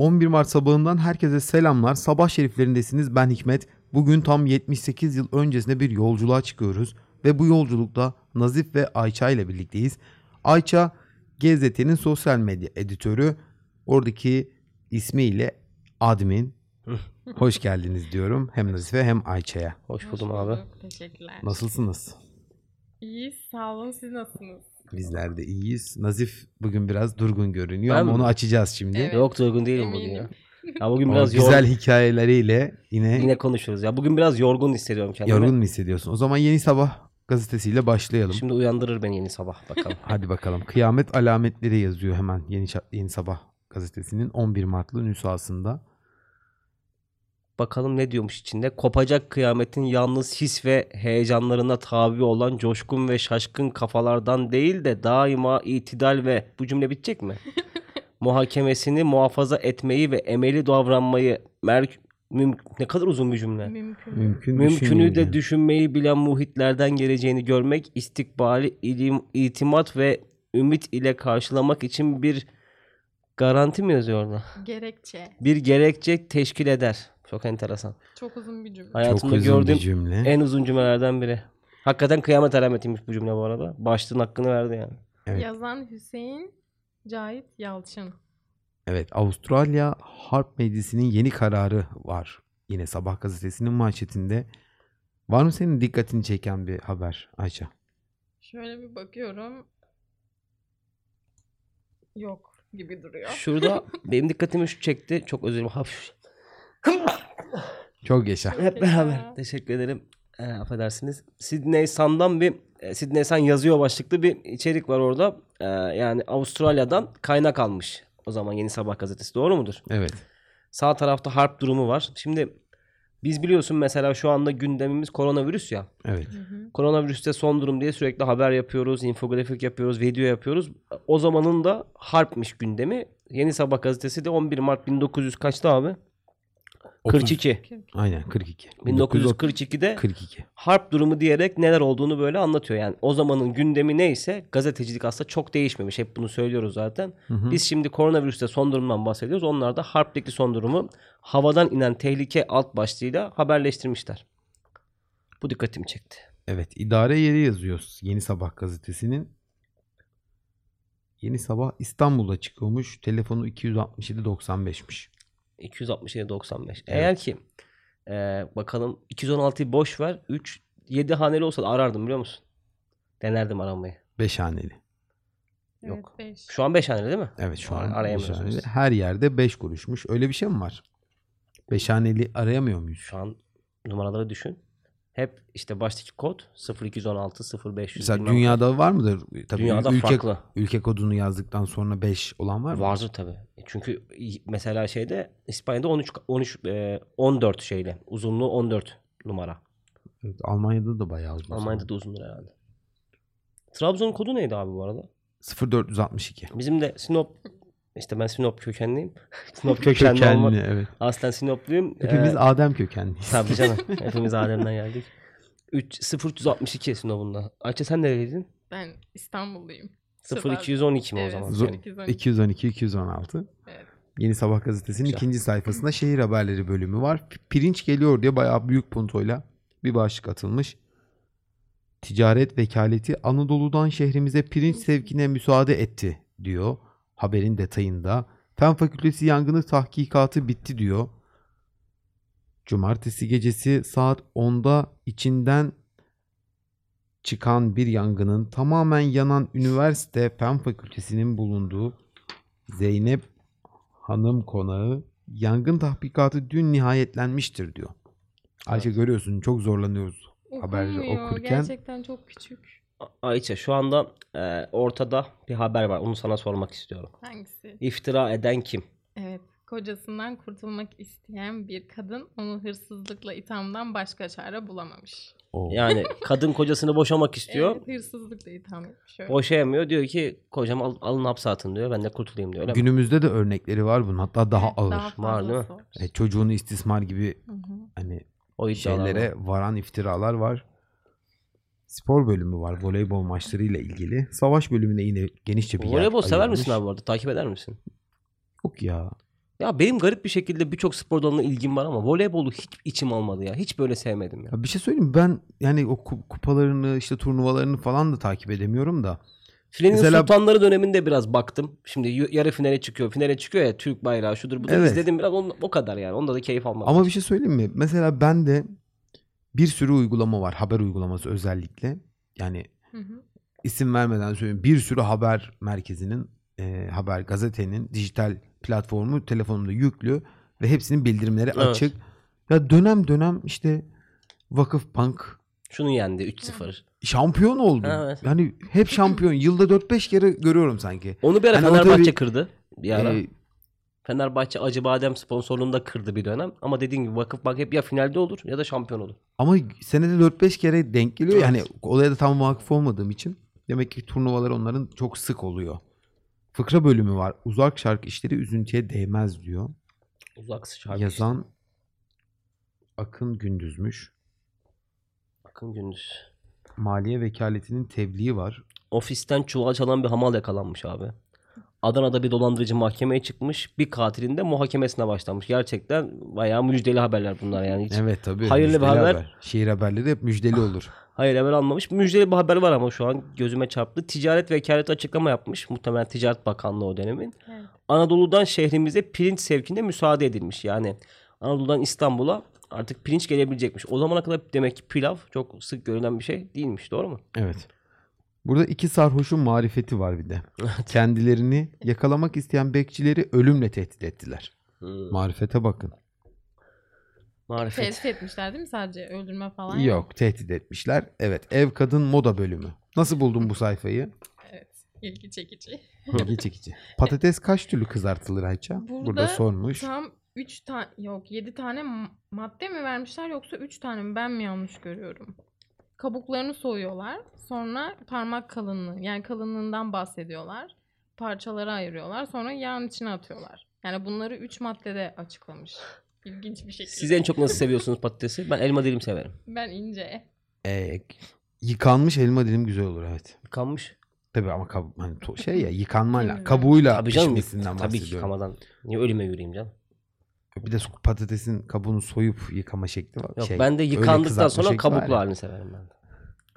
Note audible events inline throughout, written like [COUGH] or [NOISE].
11 Mart sabahından herkese selamlar. Sabah şeriflerindesiniz. Ben Hikmet. Bugün tam 78 yıl öncesine bir yolculuğa çıkıyoruz. Ve bu yolculukta Nazif ve Ayça ile birlikteyiz. Ayça GZT'nin sosyal medya editörü. Oradaki ismiyle admin. [LAUGHS] Hoş geldiniz diyorum. Hem Nazife hem Ayça'ya. Hoş buldum abi. Teşekkürler. Nasılsınız? İyiyiz. Sağ olun. Siz nasılsınız? Bizler de iyiyiz. Nazif bugün biraz durgun görünüyor Ben ama mi? onu açacağız şimdi. Evet. Yok durgun değilim bugün ya. Ya bugün O biraz güzel yor- hikayeleriyle yine, yine konuşuruz. Ya bugün biraz yorgun hissediyorum kendimi. yorgun mu hissediyorsun? O zaman Yeni Sabah gazetesiyle başlayalım. Şimdi uyandırır beni yeni sabah bakalım. [LAUGHS] Hadi bakalım. Kıyamet alametleri yazıyor hemen Yeni Yeni Sabah gazetesinin 11 Mart'lı nüshasında. Bakalım ne diyormuş içinde. Kopacak kıyametin yalnız his ve heyecanlarına tabi olan coşkun ve şaşkın kafalardan değil de daima itidal ve bu cümle bitecek mi? [LAUGHS] Muhakemesini muhafaza etmeyi ve emeli davranmayı merk müm- ne kadar uzun bir cümle. Mümkün. Mümkün Mümkünü de yani. düşünmeyi bilen muhitlerden geleceğini görmek, istikbali ilim, itimat ve ümit ile karşılamak için bir garanti mi yazıyor orada? Gerekçe. Bir gerekçe teşkil eder. Çok enteresan. Çok uzun bir cümle. Çok Hayatımda uzun gördüğüm bir cümle. en uzun cümlelerden biri. Hakikaten kıyamet alametiymiş bu cümle bu arada. Başlığın hakkını verdi yani. Evet. Yazan Hüseyin Cahit Yalçın. Evet, Avustralya Harp Meclisi'nin yeni kararı var. Yine Sabah gazetesinin manşetinde. Var mı senin dikkatini çeken bir haber Ayça? Şöyle bir bakıyorum. Yok gibi duruyor. Şurada [LAUGHS] benim dikkatimi şu çekti. Çok özür dilerim. Hafif. [LAUGHS] Çok yaşa. Hep beraber. Teşekkür ederim. Ee, affedersiniz. Sydney Sun'dan bir e, Sydney Sun yazıyor başlıklı bir içerik var orada. Ee, yani Avustralya'dan kaynak almış. O zaman Yeni Sabah gazetesi. Doğru mudur? Evet. Sağ tarafta harp durumu var. Şimdi biz biliyorsun mesela şu anda gündemimiz koronavirüs ya. Evet. Hı hı. Koronavirüste son durum diye sürekli haber yapıyoruz, infografik yapıyoruz, video yapıyoruz. O zamanın da harpmiş gündemi. Yeni Sabah gazetesi de 11 Mart 1900 kaçtı abi? 30 42. Aynen 42. 1942'de 42. harp durumu diyerek neler olduğunu böyle anlatıyor. Yani o zamanın gündemi neyse gazetecilik aslında çok değişmemiş. Hep bunu söylüyoruz zaten. Hı hı. Biz şimdi koronavirüste son durumdan bahsediyoruz. Onlar da harpteki son durumu havadan inen tehlike alt başlığıyla haberleştirmişler. Bu dikkatimi çekti. Evet, idare yeri yazıyoruz Yeni Sabah gazetesinin. Yeni Sabah İstanbul'da çıkıyormuş. Telefonu 267.95'miş. 267 95. Eğer ki e, bakalım 216'yı boş ver. 3 7 haneli olsa da arardım biliyor musun? Denerdim aramayı. 5 haneli. Evet, Yok. beş. Şu an 5 haneli değil mi? Evet şu an beş arayamıyorsunuz. haneli. Her yerde 5 kuruşmuş. Öyle bir şey mi var? 5 haneli arayamıyor muyuz? Şu an numaraları düşün. Hep işte baştaki kod 0216 0500. Mesela dünyada var mıdır? Tabii Dünyada ülke, farklı. ülke kodunu yazdıktan sonra 5 olan var mı? Vardır tabii. Çünkü mesela şeyde İspanya'da 13 13 e, 14 şeyle uzunluğu 14 numara. Evet, Almanya'da da bayağı uzun. Almanya'da da uzundur herhalde. Trabzon'un kodu neydi abi bu arada? 0462. Bizim de Sinop işte ben Sinop kökenliyim. [LAUGHS] Sinop [LAUGHS] kökenli, olma. Kökenli evet. Aslen Sinopluyum. Hepimiz Ee, Adem kökenliyiz. tabii canım. [LAUGHS] Hepimiz Adem'den geldik. 3 0362 Sinop'unda. Ayça sen nereliydin? Ben İstanbulluyum. 0212 mi o Evet. zaman? Zo- senin? 212. 212 216. Evet. Yeni Sabah gazetesinin Güzel. ikinci sayfasında şehir haberleri bölümü var. Pirinç geliyor diye bayağı büyük puntoyla bir başlık atılmış. Ticaret vekaleti Anadolu'dan şehrimize pirinç sevkine müsaade etti diyor. Haberin detayında. Fen Fakültesi yangını tahkikatı bitti diyor. Cumartesi gecesi saat 10'da içinden çıkan bir yangının tamamen yanan üniversite Fen Fakültesi'nin bulunduğu Zeynep Hanım konağı yangın tahkikatı dün nihayetlenmiştir diyor. Ayşe görüyorsun çok zorlanıyoruz. Haberleri Okunmuyor. okurken- Gerçekten çok küçük. A- Ayça şu anda e, ortada bir haber var. Onu sana sormak istiyorum. Hangisi? İftira eden kim? Evet. Kocasından kurtulmak isteyen bir kadın onu hırsızlıkla ithamdan başka çare bulamamış. Oo. Yani [LAUGHS] kadın kocasını boşamak istiyor. Evet, hırsızlıkla itham etmiş. öyle. Boşayamıyor. Diyor ki kocam al, alın hapse atın diyor. Ben de kurtulayım diyor. Öyle mi? Günümüzde de örnekleri var bunun hatta daha Evet, ağır. Daha Var değil mi? E, çocuğunu istismar gibi Hı hı. hani O şeylere var. varan iftiralar var. Spor bölümü var voleybol maçlarıyla ilgili. Savaş bölümüne yine genişçe bir yer Voleybol sever ayırmış. misin abi bu arada? Takip eder misin? Yok ya. Ya benim garip bir şekilde birçok spor dalına ilgim var ama voleybolu hiç içim almadı ya. Hiç böyle sevmedim ya. Ya bir şey söyleyeyim mi? Ben yani o ku- kupalarını işte turnuvalarını falan da takip edemiyorum da. Filenin Mesela- sultanları döneminde biraz baktım. Şimdi yarı finale çıkıyor. Finale çıkıyor ya Türk bayrağı şudur budur. Evet. izledim biraz on- o kadar yani. Onda da keyif almadım. Ama bir şey söyleyeyim mi? Mesela ben de bir sürü uygulama var. Haber uygulaması özellikle. Yani Hı hı. isim vermeden söyleyeyim. Bir sürü haber merkezinin, e, haber gazetenin dijital platformu telefonumda yüklü ve hepsinin bildirimleri Evet. açık. Ya dönem dönem işte Vakıfbank Şunu yendi 3-0. şampiyon oldu. Evet. Yani hep şampiyon. Yılda 4-5 kere görüyorum sanki. Onu bir ara o Fenerbahçe tabii- kırdı. Bir ara. Ee, Fenerbahçe Acıbadem sponsorluğunda kırdı bir dönem. Ama dediğin gibi Vakıfbank hep ya finalde olur ya da şampiyon olur. Ama senede 4-5 kere denk geliyor. Evet. Yani olaya da tam vakıf olmadığım için. Demek ki turnuvalar onların çok sık oluyor. Fıkra bölümü var. Uzak şarkı işleri üzüntüye değmez diyor. Uzak şarkı. Yazan Akın Gündüzmüş. Akın Gündüz. Maliye vekaletinin tebliği var. Ofisten çuval çalan bir hamal yakalanmış abi. Adana'da bir dolandırıcı mahkemeye çıkmış. Bir katilin de muhakemesine başlamış. Gerçekten bayağı müjdeli haberler bunlar yani. Hiç Evet tabii. Hayırlı bir müjdeli haber. Şehir haberleri hep müjdeli olur. [SIGHS] hayır haber almamış. Müjdeli bir haber var ama şu an gözüme çarptı. Ticaret vekaleti açıklama yapmış. Muhtemelen Ticaret Bakanlığı o dönemin. Evet. Anadolu'dan şehrimize pirinç sevkine müsaade edilmiş. Yani Anadolu'dan İstanbul'a artık pirinç gelebilecekmiş. O zamana kadar demek ki pilav çok sık görülen bir şey değilmiş. Doğru mu? Evet. Burada iki sarhoşun marifeti var bir de. Kendilerini yakalamak isteyen bekçileri ölümle tehdit ettiler. Hmm. Marifete bakın. Marifet. Tehdit etmişler değil mi sadece? Öldürme falan Yok tehdit etmişler. Evet ev kadın moda bölümü. Nasıl buldun bu sayfayı? Evet. İlgi çekici. [LAUGHS] İlgi çekici. Patates kaç türlü kızartılır Ayça? Burada, Burada sormuş. Tam 3 tane yok 7 tane madde mi vermişler yoksa 3 tane mi? Ben mi yanlış görüyorum? Kabuklarını soyuyorlar. Sonra parmak kalınlığı yani kalınlığından bahsediyorlar. Parçalara ayırıyorlar. Sonra yağın içine atıyorlar. Yani bunları 3 maddede açıklamış. İlginç bir şekilde. Siz en çok nasıl seviyorsunuz patatesi? Ben elma dilim severim. Ben ince. Ee, yıkanmış elma dilim güzel olur evet. Kalmış. Tabii ama kab- hani to- şey ya yıkanmayla kabuğuyla Tabii canım. pişmesinden Tabii ki bahsediyorum. yıkamadan. Niye ölüme yürüyeyim canım? Bir de patatesin kabuğunu soyup yıkama şekli var. Yok Şey, ben de yıkandıktan sonra kabuklu halini severim ben. de.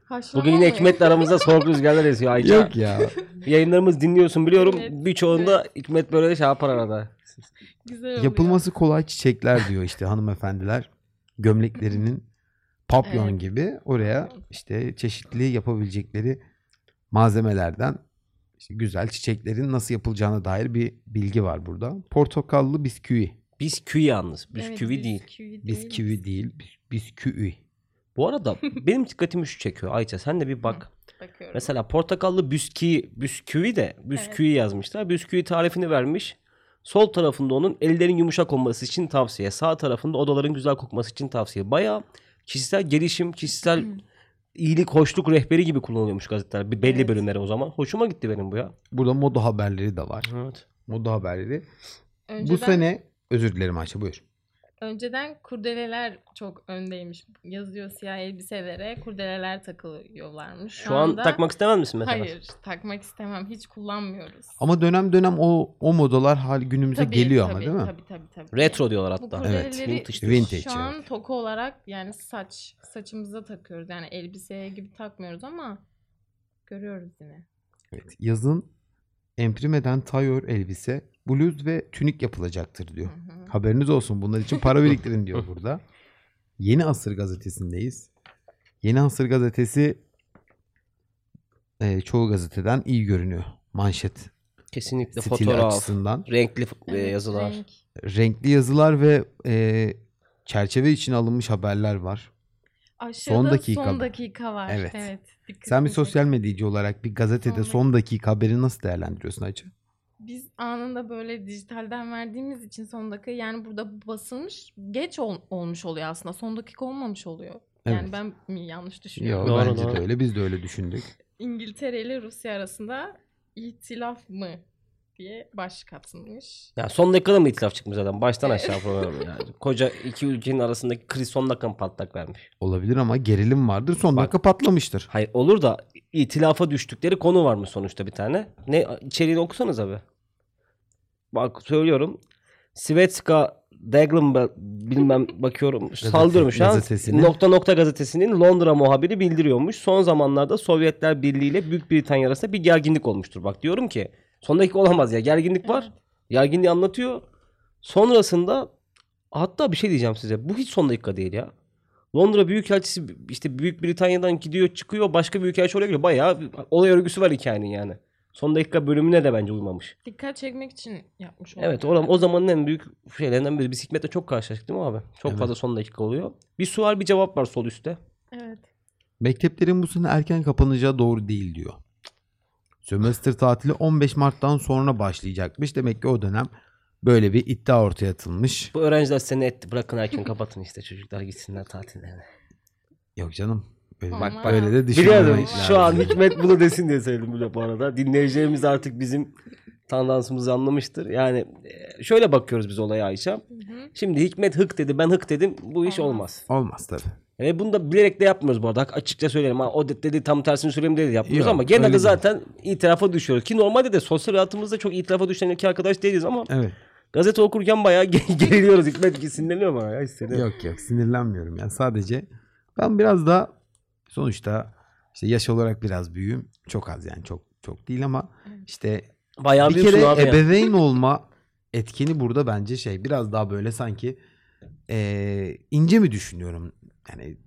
Haşlama Bugün yine? Hikmet'le aramızda soğuk rüzgarlar esiyor Ayça. Yok ya. [LAUGHS] Yayınlarımız dinliyorsun biliyorum. Evet, Birçoğunda Hikmet böyle şey yapar arada. Güzel oluyor. Yapılması kolay çiçekler diyor işte hanımefendiler. Gömleklerinin papyon Evet. gibi oraya işte çeşitli yapabilecekleri malzemelerden işte güzel çiçeklerin nasıl yapılacağına dair bir bilgi var burada. Portakallı bisküvi. Bisküvi yalnız. Evet, Bisküvi değil. bisküvi değil. Bisküvi değil, bisküvi. Bu arada [LAUGHS] benim dikkatimi şu çekiyor Ayça. Sen de bir bak. Bakıyorum. Mesela portakallı bisküvi, bisküvi de bisküvi yazmışlar. Bisküvi tarifini vermiş. Sol tarafında onun ellerin yumuşak olması için tavsiye. Sağ tarafında odaların güzel kokması için tavsiye. Bayağı kişisel gelişim, kişisel iyilik, hoşluk rehberi gibi kullanılıyormuş gazeteler. Bir belli Evet. bölümleri o zaman. Hoşuma gitti benim bu ya. Burada moda haberleri de var. Evet. Moda haberleri. Önceden, Bu sene özür dilerim Ayşe buyur. önceden kurdeleler çok öndeymiş. Yazıyor siyah elbiselere kurdeleler takılıyorlarmış. Şu, an anda- takmak istemez misin mesela? Hayır, takmak istemem. Hiç kullanmıyoruz. Ama dönem dönem o o modalar hali günümüze Tabii, geliyor ama tabii, değil mi? Tabii tabii tabii. Retro diyorlar Bu hatta. Evet. kurdeleleri Vintage. Vintage, şu an evet. toku olarak yani saç saçımıza takıyoruz. Yani elbiseye gibi takmıyoruz ama görüyoruz yine. Evet. Yazın emprimeden tayör elbise, bluz ve tünik yapılacaktır diyor. Hı hı. Haberiniz olsun bunlar için para biriktirin diyor burada. [LAUGHS] Yeni Asır gazetesindeyiz. Yeni Asır gazetesi e, çoğu gazeteden iyi görünüyor. Manşet Kesinlikle stili fotoğraf, açısından. renkli e, Evet, yazılar. renk. Renkli yazılar ve e, çerçeve için alınmış haberler var. Aşağıda Son son dakika dakika, mı? var. Evet. Evet. Sen bir sosyal medyacı olarak bir gazetede Son son dakika haberi nasıl değerlendiriyorsun Ayça? Biz anında böyle dijitalden verdiğimiz için son dakika yani burada basılmış geç ol- olmuş oluyor aslında. Son dakika olmamış oluyor. Yani Evet. ben mi yanlış düşünüyorum? Yok Doğru, bence doğru. de öyle. Biz de öyle düşündük. İngiltere ile Rusya arasında ihtilaf mı diye başlık atılmış. Ya son dakikada mı itilaf çıkmış zaten? Baştan aşağı program yani. [LAUGHS] Koca iki ülkenin arasındaki kriz son dakika mı patlak vermiş? Olabilir ama gerilim vardır. Son Bak. dakika patlamıştır. Hayır olur da itilafa düştükleri konu var mı sonuçta bir tane? Ne içeriğini okusanız abi. Bak söylüyorum. Svetska Dagenbel bilmem bakıyorum saldırıyorum şu an. Nokta nokta gazetesinin Londra muhabiri bildiriyormuş. Son zamanlarda Sovyetler Birliği ile Büyük Britanya arasında bir gerginlik olmuştur. Bak diyorum ki son dakika olamaz ya gerginlik var. Gerginliği anlatıyor. Sonrasında hatta bir şey diyeceğim size. Bu hiç son dakika değil ya. Londra Büyükelçisi işte Büyük Britanya'dan gidiyor çıkıyor başka Büyükelçi oraya gidiyor. Bayağı olay örgüsü var hikayenin yani. Son dakika bölümüne de bence uymamış. Dikkat çekmek için yapmış Evet olabilir. o, o zamanın en büyük şeylerinden biri. Bisikletle çok karşılaştık değil mi abi? Çok Evet. fazla son dakika oluyor. Bir sual bir cevap var sol üstte. Evet. Mekteplerin bu sene erken kapanacağı doğru değil diyor. Sömestr tatili 15 Mart'tan sonra başlayacakmış. Demek ki o dönem böyle bir iddia ortaya atılmış. Bu öğrenciler seni etti. Bırakın erken kapatın işte çocuklar gitsinler tatillerine. Yok canım. Öyle, Bak, bak böyle de düşünmemek şu an. Hikmet bunu desin diye söyledim bile bu arada. Dinleyicilerimiz artık bizim tandansımızı anlamıştır. Yani e, şöyle bakıyoruz biz olaya Ayşe. Hı hı. Şimdi Hikmet hık dedi ben hık dedim. Bu iş olmaz. Olmaz. Tabii. Ve bunu da bilerek de yapmıyoruz bu arada. Açıkça söyleyelim. Ha, o de- dedi tam tersini söyleyeyim dedi yapmıyoruz Yok, ama öyle genelde değil. zaten itirafa düşüyoruz. Ki normalde de sosyal hayatımızda çok itirafa düşen iki arkadaş değiliz ama Evet. gazete okurken bayağı ge- [LAUGHS] geriliyoruz. Hikmet ki sinirleniyor bana ya. Yok yok sinirlenmiyorum yani sadece ben biraz da sonuçta işte yaş olarak biraz büyüğüm. Çok az yani çok çok değil ama işte Bayağı bir kere abi ebeveyn olma etkeni burada bence şey biraz daha böyle sanki eee, ince mi düşünüyorum? Yani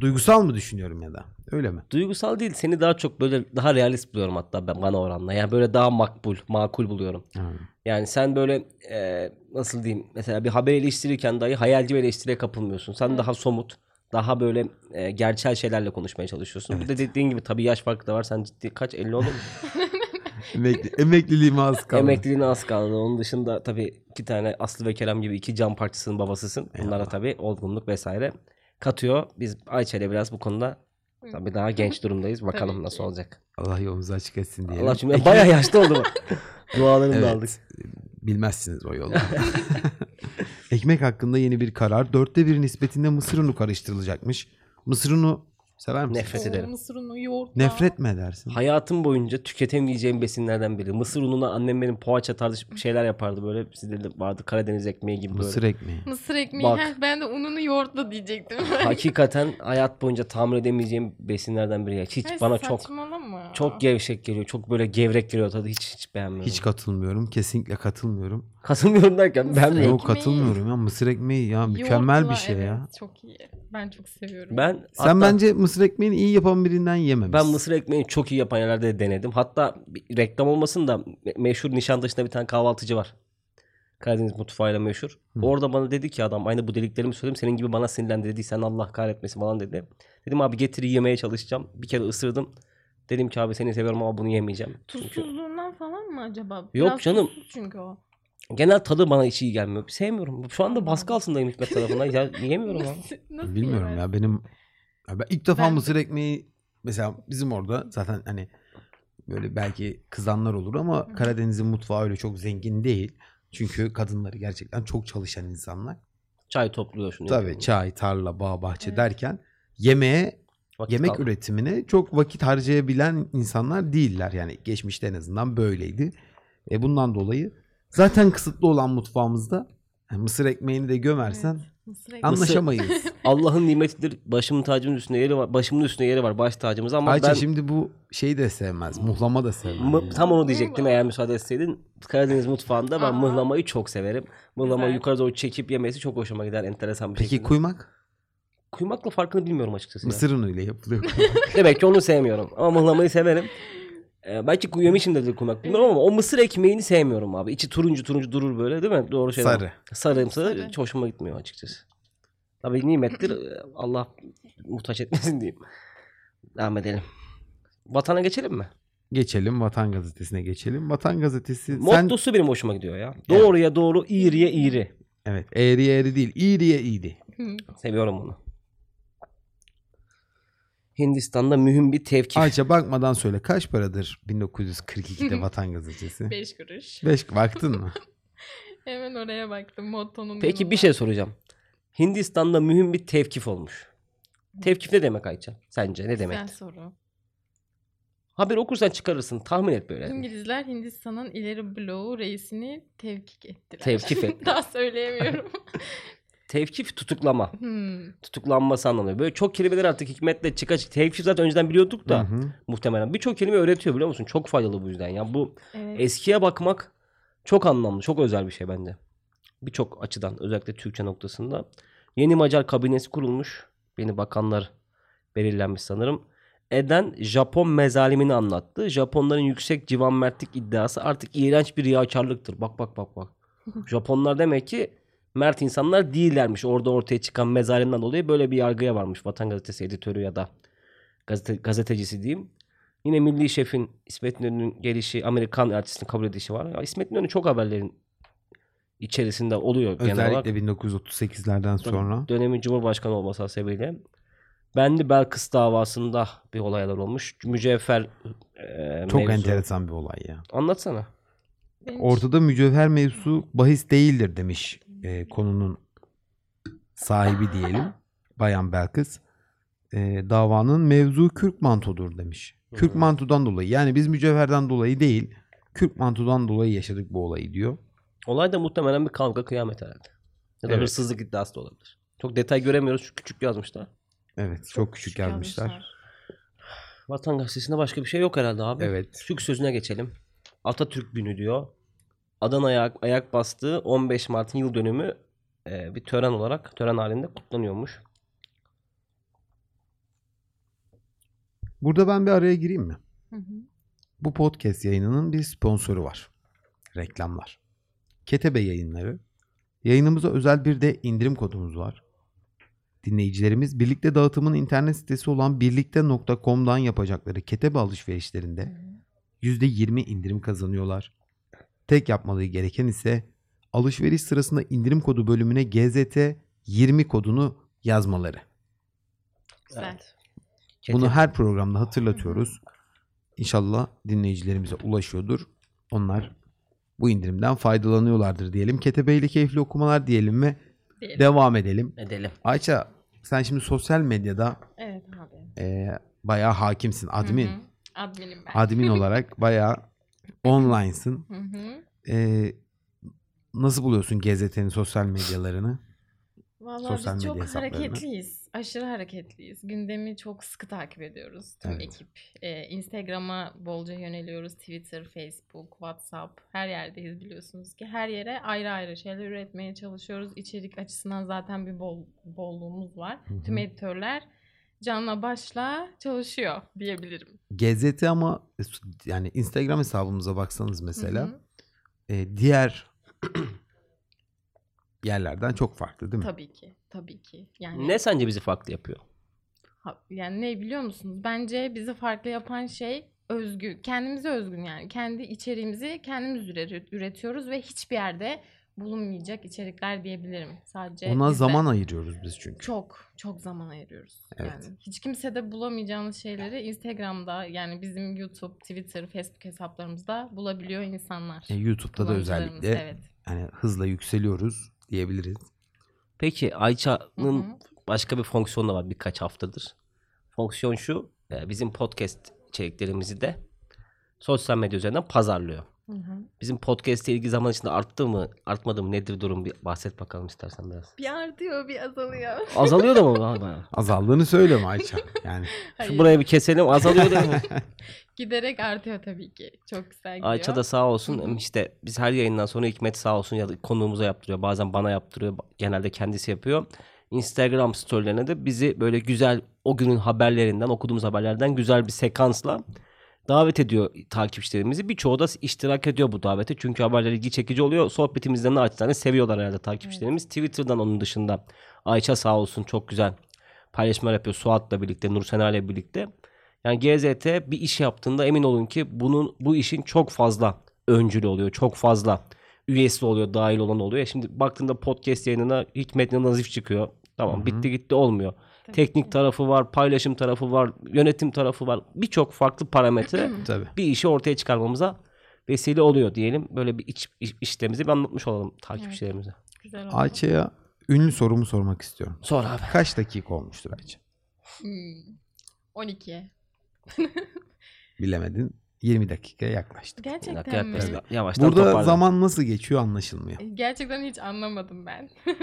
duygusal mı düşünüyorum ya da öyle mi? Duygusal değil. Seni daha çok böyle daha realist buluyorum hatta ben bana oranla. Yani böyle daha makbul, makul buluyorum. Ha. Yani sen böyle e, nasıl diyeyim mesela bir haber eleştirirken dahi hayalci bir eleştiriye kapılmıyorsun. Sen daha somut, daha böyle e, gerçel şeylerle konuşmaya çalışıyorsun. Bir de dediğin gibi tabii yaş farkı da var. Sen ciddi kaç 50 oldu mu? [LAUGHS] Emekli, emekliliğime az kaldı. Emekliliğine az kaldı. Onun dışında tabii iki tane Aslı ve Kerem gibi iki can parçasının babasısın. Bunlara tabii olgunluk vesaire katıyor. Biz Ayça ile biraz bu konuda tabii daha genç [LAUGHS] durumdayız. Bakalım nasıl olacak. Allah yolunuzu açık etsin diyelim. Allah çünkü Ekmek- bayağı yaşlı oldu. [LAUGHS] Dualarını da Evet. aldık. Bilmezsiniz o yolu. Ekmek hakkında yeni bir karar. Dörtte bir nispetinde mısır unu karıştırılacakmış. Mısır unu sever misin? Nefret Oo, ederim. Mısır unu, yoğurtla. Nefret mi edersin? Hayatım boyunca tüketemeyeceğim besinlerden biri. Mısır ununa annem benim poğaça tarzı şeyler yapardı böyle. Sizde de vardı Karadeniz ekmeği gibi böyle. Mısır ekmeği. Mısır ekmeği. Bak. Heh, ben de ununu yoğurtla diyecektim. [LAUGHS] [LAUGHS] Hakikaten hayat boyunca tamir edemeyeceğim besinlerden biri. ya. Hiç Ay, bana çok saçmalama. Çok gevşek geliyor. Çok böyle gevrek geliyor tadı. Hiç hiç beğenmiyorum. Hiç katılmıyorum. Kesinlikle katılmıyorum. katılmıyorum derken Mısır beğenmiyorum. Yok katılmıyorum ya. Mısır ekmeği ya mükemmel Yoğurtla, bir şey ya. evet, Çok iyi. Ben çok seviyorum. Ben Sen hatta bence mısır ekmeğini iyi yapan birinden yememişsin. ben mısır ekmeğini çok iyi yapan yerlerde de denedim. Hatta bir reklam olmasın da me- meşhur Nişantaşı'nda bir tane kahvaltıcı var. Karadeniz mutfağıyla meşhur. Hı. Orada bana dedi ki adam aynı bu deliklerimi söyledim. Senin gibi bana sinirlendi dedi. Sen Allah kahretmesin falan dedi. Dedim abi getir yemeye çalışacağım. Bir kere ısırdım. Dedim ki abi seni seviyorum ama bunu yemeyeceğim. Çünkü Tuzsuzluğundan falan mı acaba? Yok Biraz canım. tuzsuz çünkü o. genel tadı bana hiç iyi gelmiyor. Sevmiyorum. Şu anda baskı altındayım Hikmet tarafından. Ya, [LAUGHS] yiyemiyorum abi. Nasıl, Bilmiyorum yemez? ya benim ya ben ilk defa Ben- mısır ekmeği mesela bizim orada zaten hani böyle belki kızanlar olur ama. Karadeniz'in mutfağı öyle çok zengin değil. Çünkü kadınları gerçekten çok çalışan insanlar. Çay topluyor şunu. Tabii yapıyor. çay, tarla, bağ, bahçe Evet. derken yemeğe, Vakit yemek kalmadı. üretimine çok vakit harcayabilen insanlar değiller. Yani geçmişte en azından böyleydi. E bundan dolayı zaten kısıtlı olan mutfağımızda yani mısır ekmeğini de gömersen Evet, Mısır anlaşamayız. [LAUGHS] Allah'ın nimetidir. Başımın tacımın üstünde yeri var. Başımın üstünde yeri var. Baş tacımız ama Ayça ben şimdi bu şeyi de sevmez. Muhlama da sevmez. mı- yani. tam onu diyecektim eğer müsaade etseydin. Karadeniz mutfağında ben Aa. mıhlamayı çok severim. Mıhlamayı yukarı doğru çekip yemesi çok hoşuma gider enteresan bir Peki şekilde. kuymak? Kuymakla farkını bilmiyorum açıkçası. Mısır unuyla yapılıyor. [LAUGHS] Demek ki onu sevmiyorum. Ama mıhlamayı severim. Ee, belki yemişimdir kuymak bilmiyorum ama o mısır ekmeğini sevmiyorum abi. İçi turuncu turuncu durur böyle değil mi? Doğru şey. Sarı. Sarımsı Sarı. hiç hoşuma gitmiyor açıkçası. Tabii nimettir. [LAUGHS] Allah muhtaç etmesin diyeyim. Devam edelim. Vatana geçelim mi? Geçelim Vatan Gazetesi'ne geçelim. Vatan Gazetesi sen Mottosu benim hoşuma gidiyor ya. Doğruya doğru, iğriye iğri. evet eğriye eğri değil iğriye iğri. Hı. Seviyorum bunu. Hindistan'da mühim bir tevkif. Ayça bakmadan söyle kaç paradır 1942'de [LAUGHS] Vatan Gazetesi? Beş kuruş. 5 baktın mı? [LAUGHS] Hemen oraya baktım mottonun Peki yanına. bir şey soracağım. Hindistan'da mühim bir tevkif olmuş. Tevkif ne demek Ayça? Sence ne demek? Güzel soru. Haber okursan çıkarırsın. Tahmin et böyle. İngilizler Hindistan'ın ileri bloğu reisini tevkik ettiler. Tevkif [LAUGHS] et. Daha söyleyemiyorum. Tevkif tutuklama. Hmm. Tutuklanması anlamıyor. Böyle çok kelimeler artık hikmetle çıka çık. Tevkif zaten önceden biliyorduk da Hı hı. muhtemelen. Birçok kelime öğretiyor biliyor musun? Çok faydalı bu yüzden. Ya bu Evet. eskiye bakmak çok anlamlı. Çok özel bir şey bence. Birçok açıdan özellikle Türkçe noktasında. Yeni Macar kabinesi kurulmuş. Yeni bakanlar belirlenmiş sanırım. Eden Japon mezalimini anlattı. Japonların yüksek civan mertlik iddiası artık iğrenç bir riyakarlıktır. Bak bak bak bak. [LAUGHS] Japonlar demek ki mert insanlar değillermiş. Orada ortaya çıkan mezalimden dolayı böyle bir yargıya varmış. Vatan Gazetesi editörü ya da gazete, gazetecisi diyeyim. Yine Milli Şef'in İsmet İnönü'nün gelişi, Amerikan elçisinin kabul edişi var. Ya İsmet İnönü çok haberlerin içerisinde oluyor genel olarak. Özellikle 1938'lerden sonra. Dönemin Cumhurbaşkanı olması hasebiyle. Bendi Belkıs davasında bir olaylar olmuş. Mücevher e, Çok mevzu. enteresan bir olay ya. Anlatsana. Ortada mücevher mevzusu bahis değildir demiş e, konunun sahibi diyelim. Bayan Belkıs. E, davanın mevzu kürk mantodur demiş. Kürk mantodan dolayı yani biz mücevherden dolayı değil kürk mantodan dolayı yaşadık bu olayı diyor. Olay da muhtemelen bir kavga kıyamet herhalde. Ya da Evet. hırsızlık iddiası da olabilir. Çok detay göremiyoruz çünkü küçük yazmışlar. Evet çok, küçük, yazmışlar. Vatan Gazetesi'nde başka bir şey yok herhalde abi. Evet. Türk sözüne geçelim. Atatürk günü diyor. Adana'ya ayak, ayak bastığı 15 Mart'ın yıl dönümü e, bir tören olarak tören halinde kutlanıyormuş. Burada ben bir araya gireyim mi? Hı hı. Bu podcast yayınının bir sponsoru var. Reklamlar. Ketebe yayınları. Yayınımıza özel bir de indirim kodumuz var. Dinleyicilerimiz birlikte dağıtımın internet sitesi olan birlikte.com'dan yapacakları ketebe alışverişlerinde %20 indirim kazanıyorlar. Tek yapmaları gereken ise alışveriş sırasında indirim kodu bölümüne GZT 20 kodunu yazmaları. Güzel. Bunu her programda hatırlatıyoruz. İnşallah dinleyicilerimize ulaşıyordur. Onlar bu indirimden faydalanıyorlardır diyelim. Ketebe ile keyifli okumalar diyelim ve Diyelim. devam edelim. edelim. Ayça sen şimdi sosyal medyada Evet abi. e, bayağı hakimsin. Admin. Hı hı. Adminim ben. Admin [LAUGHS] olarak bayağı [LAUGHS] online'sın. Hı hı. E, nasıl buluyorsun GZT'nin sosyal medyalarını? Vallahi Sosyal biz medya çok hesaplarını. hareketliyiz. Aşırı hareketliyiz. Gündemi çok sıkı takip ediyoruz tüm Evet. ekip. Ee, Instagram'a bolca yöneliyoruz. Twitter, Facebook, WhatsApp her yerdeyiz biliyorsunuz ki. Her yere ayrı ayrı şeyler üretmeye çalışıyoruz. İçerik açısından zaten bir bol, bolluğumuz var. Hı hı. Tüm editörler canla başla çalışıyor diyebilirim. GZT ama e, yani Instagram hesabımıza baksanız Hı mesela hı. E, diğer [CLEARS THROAT] yerlerden çok farklı değil mi? Tabii ki. Tabii ki. Yani Ne sence bizi farklı yapıyor? Ha- yani ne biliyor musunuz? Bence bizi farklı yapan şey özgü. Kendimize özgün yani. Kendi içeriğimizi kendimiz üre- üretiyoruz ve hiçbir yerde bulunmayacak içerikler diyebilirim. Sadece Ona bizde. zaman ayırıyoruz biz çünkü. çok çok zaman ayırıyoruz. Evet. Yani hiç kimsede bulamayacağınız şeyleri Instagram'da yani bizim YouTube, Twitter, Facebook hesaplarımızda bulabiliyor insanlar. E, YouTube'da da özellikle Evet. yani hızla yükseliyoruz diyebiliriz. Peki Ayça'nın başka bir fonksiyonu da var birkaç haftadır. Fonksiyon şu. e, Bizim podcast içeriklerimizi de sosyal medya üzerinden pazarlıyor. Hı hı. Bizim podcast ile ilgili zaman içinde arttı mı, artmadı mı, nedir durum bir bahset bakalım istersen biraz. Bir artıyor, bir azalıyor. Azalıyor da mı? Azaldığını söyleme Ayça. Yani Hayır. Şu burayı bir keselim azalıyor da [LAUGHS] mı? Giderek artıyor tabii ki. Çok güzel gidiyor. Ayça da sağ olsun işte biz her yayından sonra Hikmet sağ olsun ya da konuğumuza yaptırıyor. Bazen bana yaptırıyor. Genelde kendisi yapıyor. Instagram storylerine de bizi böyle güzel o günün haberlerinden okuduğumuz haberlerden güzel bir sekansla davet ediyor takipçilerimizi. Birçoğu da iştirak ediyor bu davete. Çünkü haberler ilgi çekici oluyor. Sohbetimizden de açıkçası seviyorlar herhalde takipçilerimiz. Twitter'dan onun dışında Ayça sağ olsun çok güzel paylaşımlar yapıyor. Suat'la birlikte, Nur ile birlikte. Yani GZT bir iş yaptığında emin olun ki bunun bu işin çok fazla öncülü oluyor. Çok fazla üyesi oluyor, dahil olan oluyor. Şimdi baktığında podcast yayınına Hikmet Nazif çıkıyor. Tamam Hı hı. bitti gitti olmuyor. Tabii Teknik ki. tarafı var, paylaşım tarafı var, yönetim tarafı var. Birçok farklı parametre [CLEARS THROAT] tabii. bir işi ortaya çıkarmamıza vesile oluyor diyelim. Böyle bir iç, iş- işlerimizi bir anlatmış olalım takipçilerimize. Güzel oldu. Ayça'ya ünlü sorumu sormak istiyorum. Sor abi. Kaç dakika olmuştur Ayça? Hmm. 12'ye. [LAUGHS] Bilemedin. 20 dakikaya yaklaştık. Bir dakika Gerçekten mi? Yavaştan Burada toparlan. zaman nasıl geçiyor anlaşılmıyor. Gerçekten hiç anlamadım ben. [LAUGHS]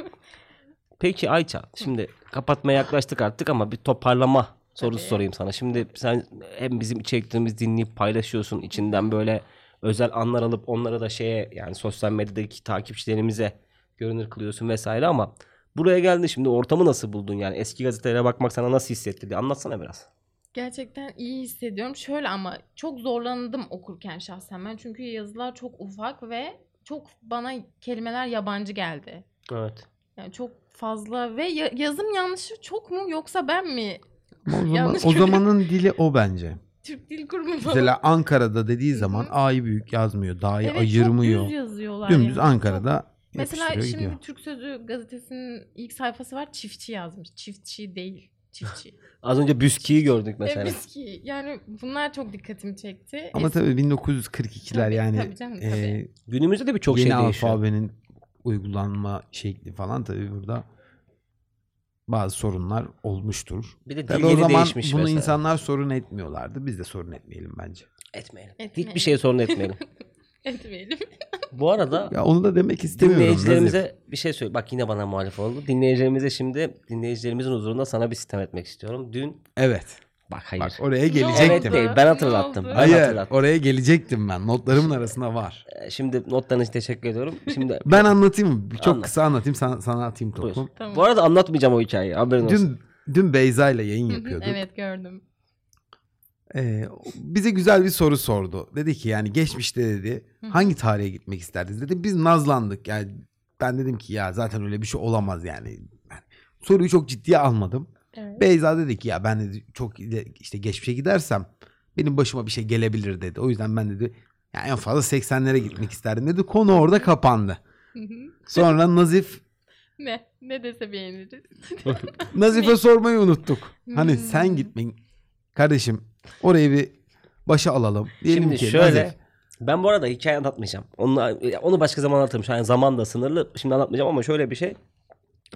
Peki Ayça şimdi kapatmaya yaklaştık artık ama bir toparlama sorusu Tabii. sorayım sana. Şimdi sen hem bizim içeriklerimizi dinleyip paylaşıyorsun. içinden böyle özel anlar alıp onları da şeye yani sosyal medyadaki takipçilerimize görünür kılıyorsun vesaire ama buraya geldin şimdi ortamı nasıl buldun yani eski gazetelere bakmak sana nasıl hissettirdi anlatsana biraz. Gerçekten iyi hissediyorum. Şöyle ama çok zorlandım okurken şahsen ben. Çünkü yazılar çok ufak ve çok bana kelimeler yabancı geldi. Evet. Yani çok fazla ve ya- yazım yanlışı çok mu yoksa ben mi Ama o, [LAUGHS] zaman, Yanlış o zamanın dili o bence. Türk Dil Kurumu falan? Mesela Ankara'da dediği zaman A'yı büyük yazmıyor. Da'yı evet, ayırmıyor. Çok düz yazıyorlar. Dümdüz yani. Ankara'da Mesela yapıştırıyor şimdi gidiyor. Türk Sözü gazetesinin ilk sayfası var. Çiftçi yazmış. Çiftçi değil. Çiftçi. [LAUGHS] Az önce Büski'yi gördük mesela. Evet ki yani bunlar çok dikkatimi çekti. Ama Es- tabii 1942'ler Tabii, yani tabii canım, e, tabii. Günümüzde de birçok yeni şey değişiyor. alfabenin uygulanma şekli falan tabii burada bazı sorunlar olmuştur. Bir de dil Tabii o yeni zaman değişmiş bunu mesela. insanlar sorun etmiyorlardı. Biz de sorun etmeyelim bence. Etmeyelim. Etmeyelim. Hiçbir şeye sorun etmeyelim. [LAUGHS] Etmeyelim. Bu arada Ya onu da demek istemiyorum. dinleyicilerimize Nazif. bir şey söyle. Bak yine bana muhalif oldu. Dinleyicilerimize şimdi dinleyicilerimizin huzurunda sana bir sitem etmek istiyorum. Dün Evet. Bak hayır. Bak oraya gelecektim. evet değil. Ben hatırlattım. Ben? Hayır, hatırlattım. oraya gelecektim ben. Notlarımın arasında var. Ee, Şimdi notların için teşekkür ediyorum. Şimdi [LAUGHS] Ben anlatayım mı? Çok Anlat. kısa anlatayım. Sana, sana atayım topu. Tamam. bu arada anlatmayacağım o hikayeyi. Haberin olsun. Dün dün Beyza ile yayın yapıyorduk. evet gördüm. Ee, bize güzel bir soru sordu. Dedi ki yani geçmişte dedi hangi tarihe gitmek isterdiniz dedi. Biz nazlandık. Yani ben dedim ki ya zaten öyle bir şey olamaz yani. Ben soruyu çok ciddiye almadım. Evet. Beyza dedi ki ya ben dedi çok işte geçmişe gidersem benim başıma bir şey gelebilir dedi. O yüzden ben dedi ya en fazla 80'lere gitmek isterdim dedi. Konu orada kapandı. Hı hı. Sonra [LAUGHS] Nazif ne? Ne dese beğeniriz. [LAUGHS] Nazif'e sormayı unuttuk. Hani Hmm. sen gitmeyin. Kardeşim orayı bir başa alalım. Diyelim Şimdi ki şöyle Nazif, ben bu arada hikaye anlatmayacağım. Onu, onu başka zaman anlatırım. An zaman da sınırlı. Şimdi anlatmayacağım ama şöyle bir şey.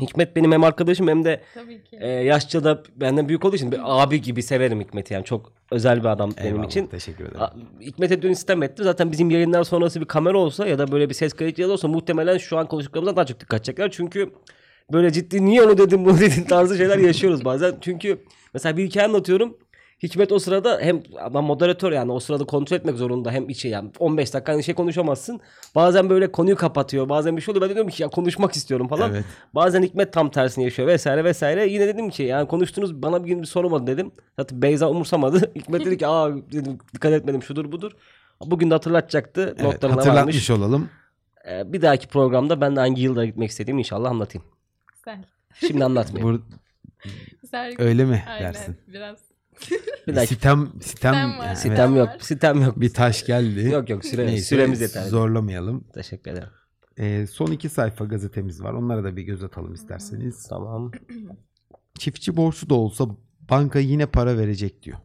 Hikmet benim hem arkadaşım hem de Tabii ki. e, yaşça da benden büyük olduğu için bir abi gibi severim Hikmet'i yani. Çok özel bir adam benim Eyvallah, için. Teşekkür ederim. A- Hikmet'e dün sistem ettim. Zaten bizim yayınlar sonrası bir kamera olsa ya da böyle bir ses kayıt cihazı olsa muhtemelen şu an konuştuklarımızdan daha çok dikkat çeker. Çünkü böyle ciddi niye onu dedim bunu dedin [LAUGHS] tarzı şeyler yaşıyoruz bazen. Çünkü mesela bir hikaye anlatıyorum. Hikmet o sırada hem adam moderatör yani o sırada kontrol etmek zorunda hem içi yani 15 dakika aynı şey konuşamazsın. Bazen böyle konuyu kapatıyor. Bazen bir şey oluyor. Ben de diyorum ki ya konuşmak istiyorum falan. Evet. Bazen Hikmet tam tersini yaşıyor vesaire vesaire. Yine dedim ki yani konuştunuz bana bir gün bir sormadı dedim. Zaten Beyza umursamadı. [LAUGHS] Hikmet dedi ki aa dedim dikkat etmedim şudur budur. Bugün de hatırlatacaktı. Evet, Notlarına hatırlatmış varmış. olalım. Ee, bir dahaki programda ben de hangi yılda gitmek istediğimi inşallah anlatayım. Güzel. Şimdi anlatmayayım. Bur- Güzel. öyle mi Aynen. dersin? Biraz. Bir dahaki Sitem, sitem, Sitem var. yani, Sitem. yok. Sitem yok. bir taş geldi. Yok yok süre, Neyse, süremiz yeter. Zorlamayalım. Teşekkür ederim. Ee, son iki sayfa gazetemiz var. Onlara da bir göz atalım isterseniz. Tamam. Çiftçi borçlu da olsa banka yine para verecek diyor.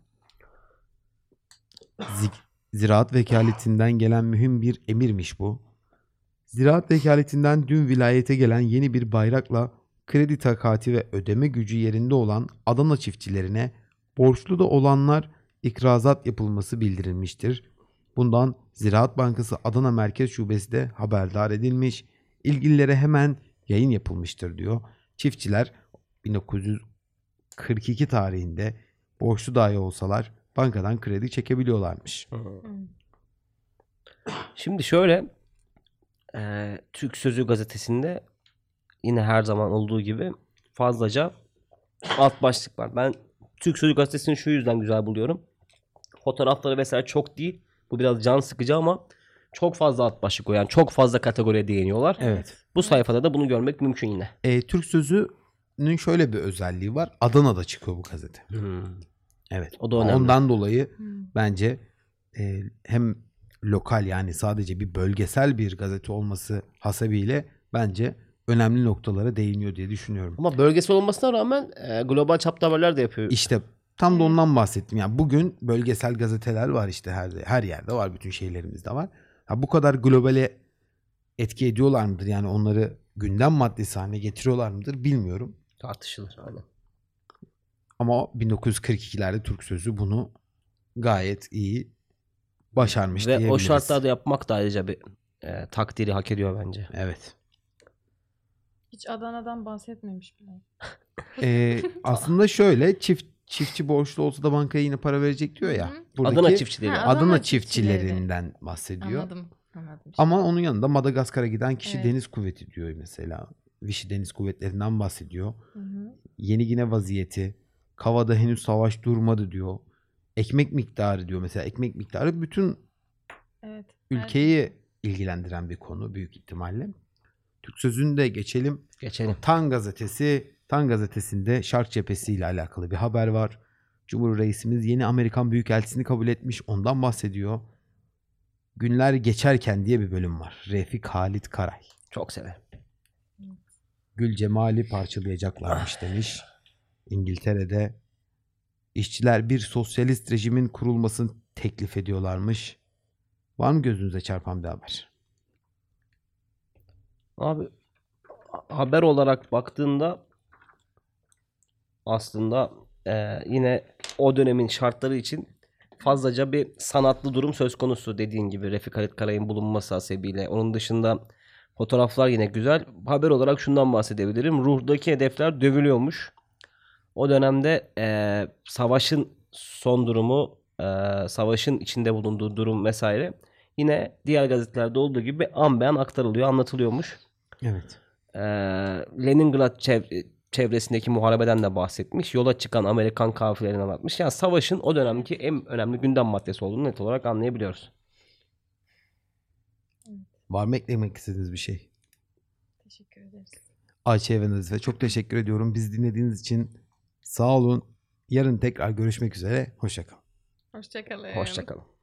Zi- Ziraat vekaletinden gelen mühim bir emirmiş bu. Ziraat vekaletinden dün vilayete gelen yeni bir bayrakla kredi takati ve ödeme gücü yerinde olan Adana çiftçilerine borçlu da olanlar ikrazat yapılması bildirilmiştir. Bundan Ziraat Bankası Adana Merkez Şubesi de haberdar edilmiş. İlgililere hemen yayın yapılmıştır diyor. Çiftçiler 1942 tarihinde borçlu dahi olsalar bankadan kredi çekebiliyorlarmış. [CLEARS THROAT] Şimdi şöyle e, Türk Sözü gazetesinde yine her zaman olduğu gibi fazlaca alt başlık var. Ben Türk Sözü gazetesini şu yüzden güzel buluyorum. Fotoğrafları vesaire çok değil. Bu biraz can sıkıcı ama çok fazla alt başlık o. Yani çok fazla kategoriye değiniyorlar. Evet. Bu sayfada da bunu görmek mümkün yine. E, Türk Sözü'nün şöyle bir özelliği var. Adana'da çıkıyor bu gazete. Evet. O da önemli. Ondan dolayı Hmm. bence e, hem lokal yani sadece bir bölgesel bir gazete olması hasebiyle bence önemli noktalara değiniyor diye düşünüyorum. Ama bölgesel olmasına rağmen e, global çapta haberler de yapıyor. İşte tam da ondan bahsettim. Yani bugün bölgesel gazeteler var işte her her yerde var, bütün şehirlerimizde var. Ha, bu kadar globale etki ediyorlar mıdır? Yani onları gündem maddesi haline getiriyorlar mıdır bilmiyorum. Tartışılır. Aynen. Ama 1942'lerde Türk Sözü bunu gayet iyi başarmış Ve o diyebiliriz. şartlarda yapmak da ayrıca bir e, takdiri hak ediyor bence. Evet. Hiç Adana'dan bahsetmemiş bile. Ee, [LAUGHS] aslında şöyle çift çiftçi borçlu olsa da bankaya yine para verecek diyor ya. Hı. Buradaki Adana çiftçileri. Ha, Adana, Adana çiftçilerinden bahsediyor. Anladım. Anladım. Ama onun yanında Madagaskar'a giden kişi Evet. deniz kuvveti diyor mesela. Vichy deniz kuvvetlerinden bahsediyor. Hı hı. Yeni Gine vaziyeti. Kavada henüz savaş durmadı diyor. Ekmek miktarı diyor mesela. Ekmek miktarı bütün Evet. ülkeyi ilgilendiren bir konu büyük ihtimalle. Türk sözünü de geçelim. Geçelim. Tan gazetesi, Tan gazetesinde Şark cephesi ile alakalı bir haber var. Cumhur Reisimiz yeni Amerikan Büyükelçisini kabul etmiş. Ondan bahsediyor. Günler geçerken diye bir bölüm var. Refik Halit Karay. Çok severim. Gül Cemal'i parçalayacaklarmış demiş. İngiltere'de işçiler bir sosyalist rejimin kurulmasını teklif ediyorlarmış. Var mı gözünüze çarpan bir haber? Abi haber olarak baktığında aslında e, yine o dönemin şartları için fazlaca bir sanatlı durum söz konusu dediğin gibi Refik Halit Karay'ın bulunması hasebiyle. Onun dışında fotoğraflar yine güzel. Haber olarak şundan bahsedebilirim. Ruhdaki hedefler dövülüyormuş. O dönemde e, savaşın son durumu, e, savaşın içinde bulunduğu durum vesaire yine diğer gazetelerde olduğu gibi an aktarılıyor, anlatılıyormuş. Evet. Ee, Leningrad çev- çevresindeki muharebeden de bahsetmiş. Yola çıkan Amerikan kafilelerini anlatmış. Yani savaşın o dönemki en önemli gündem maddesi olduğunu net olarak anlayabiliyoruz. Var mı eklemek istediğiniz bir şey? Teşekkür ederiz. Ayça ve Nazife çok teşekkür ediyorum. Biz dinlediğiniz için sağ olun. Yarın tekrar görüşmek üzere. Hoşçakalın. Hoşçakalın. Hoşçakalın.